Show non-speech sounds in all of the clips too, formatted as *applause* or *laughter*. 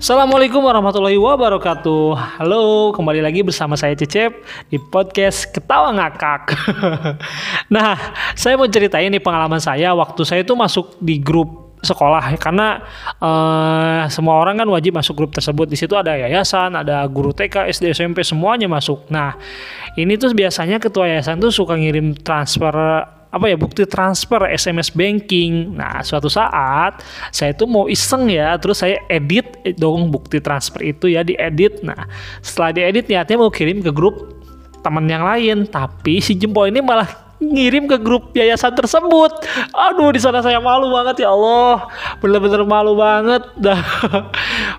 Assalamualaikum warahmatullahi wabarakatuh. Halo, kembali lagi bersama saya Cecep di podcast Ketawa Ngakak. *laughs* nah, saya mau ceritain nih pengalaman saya waktu saya itu masuk di grup sekolah karena uh, semua orang kan wajib masuk grup tersebut. Di situ ada yayasan, ada guru TK, SD, SMP semuanya masuk. Nah, ini tuh biasanya ketua yayasan tuh suka ngirim transfer apa ya bukti transfer SMS banking. Nah, suatu saat saya itu mau iseng ya, terus saya edit dong bukti transfer itu ya diedit. Nah, setelah diedit niatnya mau kirim ke grup teman yang lain, tapi si Jempol ini malah ngirim ke grup yayasan tersebut. Aduh, di sana saya malu banget ya Allah. Bener-bener malu banget. *laughs* Dah.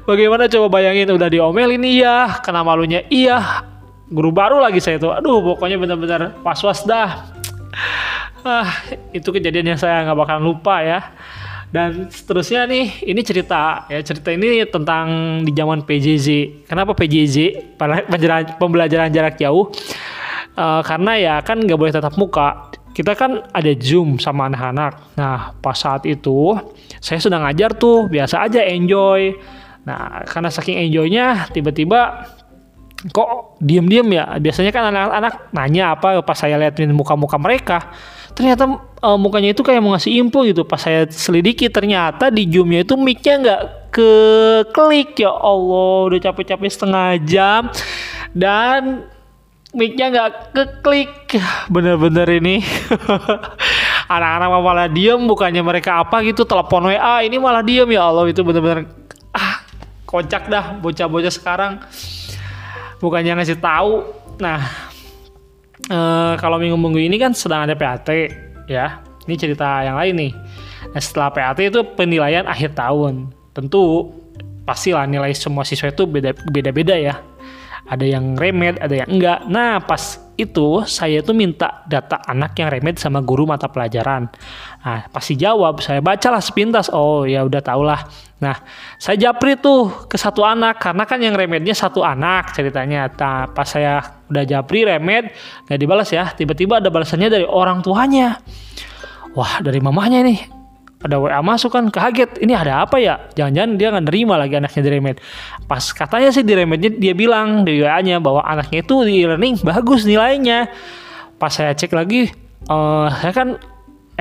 Bagaimana coba bayangin udah diomelin iya, kena malunya iya. Guru baru lagi saya tuh. Aduh, pokoknya bener-bener was-was dah ah, itu kejadian yang saya nggak bakalan lupa ya. Dan seterusnya nih, ini cerita ya cerita ini tentang di zaman PJJ. Kenapa PJJ? Pembelajaran jarak jauh. Uh, karena ya kan nggak boleh tatap muka. Kita kan ada zoom sama anak-anak. Nah pas saat itu saya sedang ngajar tuh, biasa aja enjoy. Nah karena saking enjoynya, tiba-tiba kok diem-diem ya biasanya kan anak-anak nanya apa pas saya liatin muka-muka mereka ternyata uh, mukanya itu kayak mau ngasih info gitu. Pas saya selidiki ternyata di zoomnya itu micnya nggak ke klik ya Allah udah capek-capek setengah jam. Dan micnya nggak ke klik bener-bener ini. *laughs* Anak-anak malah diem? Bukannya mereka apa gitu? Telepon WA ini malah diem. Ya Allah itu bener-bener ah kocak dah bocah-bocah sekarang. Bukannya ngasih tahu. Nah, e, kalau minggu-minggu ini kan sedang ada PAT ya. Ini cerita yang lain nih. Nah, setelah PAT itu penilaian akhir tahun. Tentu pastilah nilai semua siswa itu beda-beda ya. Ada yang remed, ada yang enggak. Nah, pas itu saya tuh minta data anak yang remed sama guru mata pelajaran. Nah, pasti jawab, saya bacalah sepintas. Oh, ya udah tau lah. Nah, saya japri tuh ke satu anak karena kan yang remednya satu anak ceritanya. Nah, pas saya udah japri remed nggak dibalas ya, tiba-tiba ada balasannya dari orang tuanya. Wah, dari mamahnya nih ada WA masuk kan kaget. Ini ada apa ya? Jangan-jangan dia nggak nerima lagi anaknya di remed pas katanya sih di remednya dia bilang di WA nya bahwa anaknya itu di e-learning bagus nilainya. Pas saya cek lagi uh, saya kan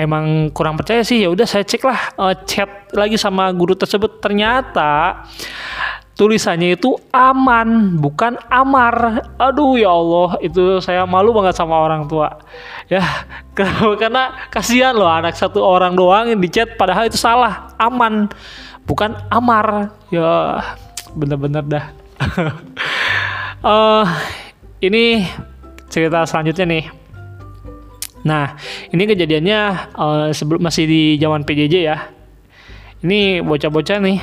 emang kurang percaya sih. Ya udah saya cek lah uh, chat lagi sama guru tersebut. Ternyata tulisannya itu aman bukan amar. Aduh ya Allah itu saya malu banget sama orang tua. Ya *laughs* karena kasihan loh anak satu orang doang yang dicat padahal itu salah. Aman bukan amar. Ya bener-bener dah. Uh, *laughs* ini cerita selanjutnya nih. Nah ini kejadiannya uh, sebelum masih di zaman PJJ ya. Ini bocah-bocah nih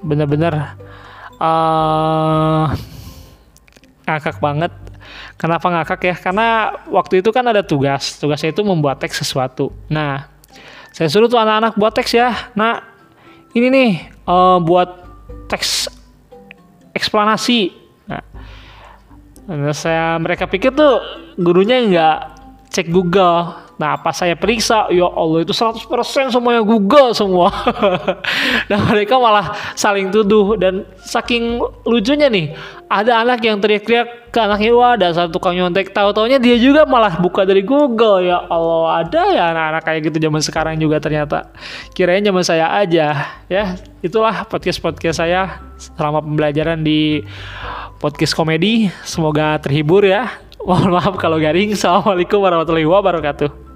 bener-bener uh, ngakak banget. Kenapa ngakak ya? Karena waktu itu kan ada tugas. Tugasnya itu membuat teks sesuatu. Nah, saya suruh tuh anak-anak buat teks ya. Nah, ini nih uh, buat teks eksplanasi. Nah, saya mereka pikir tuh gurunya nggak cek Google Nah, pas saya periksa, ya Allah itu 100% semuanya Google semua. dan *laughs* mereka malah saling tuduh dan saking lucunya nih, ada anak yang teriak-teriak ke anaknya, wah satu tukang nyontek, tahu-taunya dia juga malah buka dari Google. Ya Allah, ada ya anak-anak kayak gitu zaman sekarang juga ternyata. Kirain zaman saya aja, ya. Itulah podcast-podcast saya selama pembelajaran di podcast komedi. Semoga terhibur ya. Mohon maaf kalau garing. Assalamualaikum warahmatullahi wabarakatuh.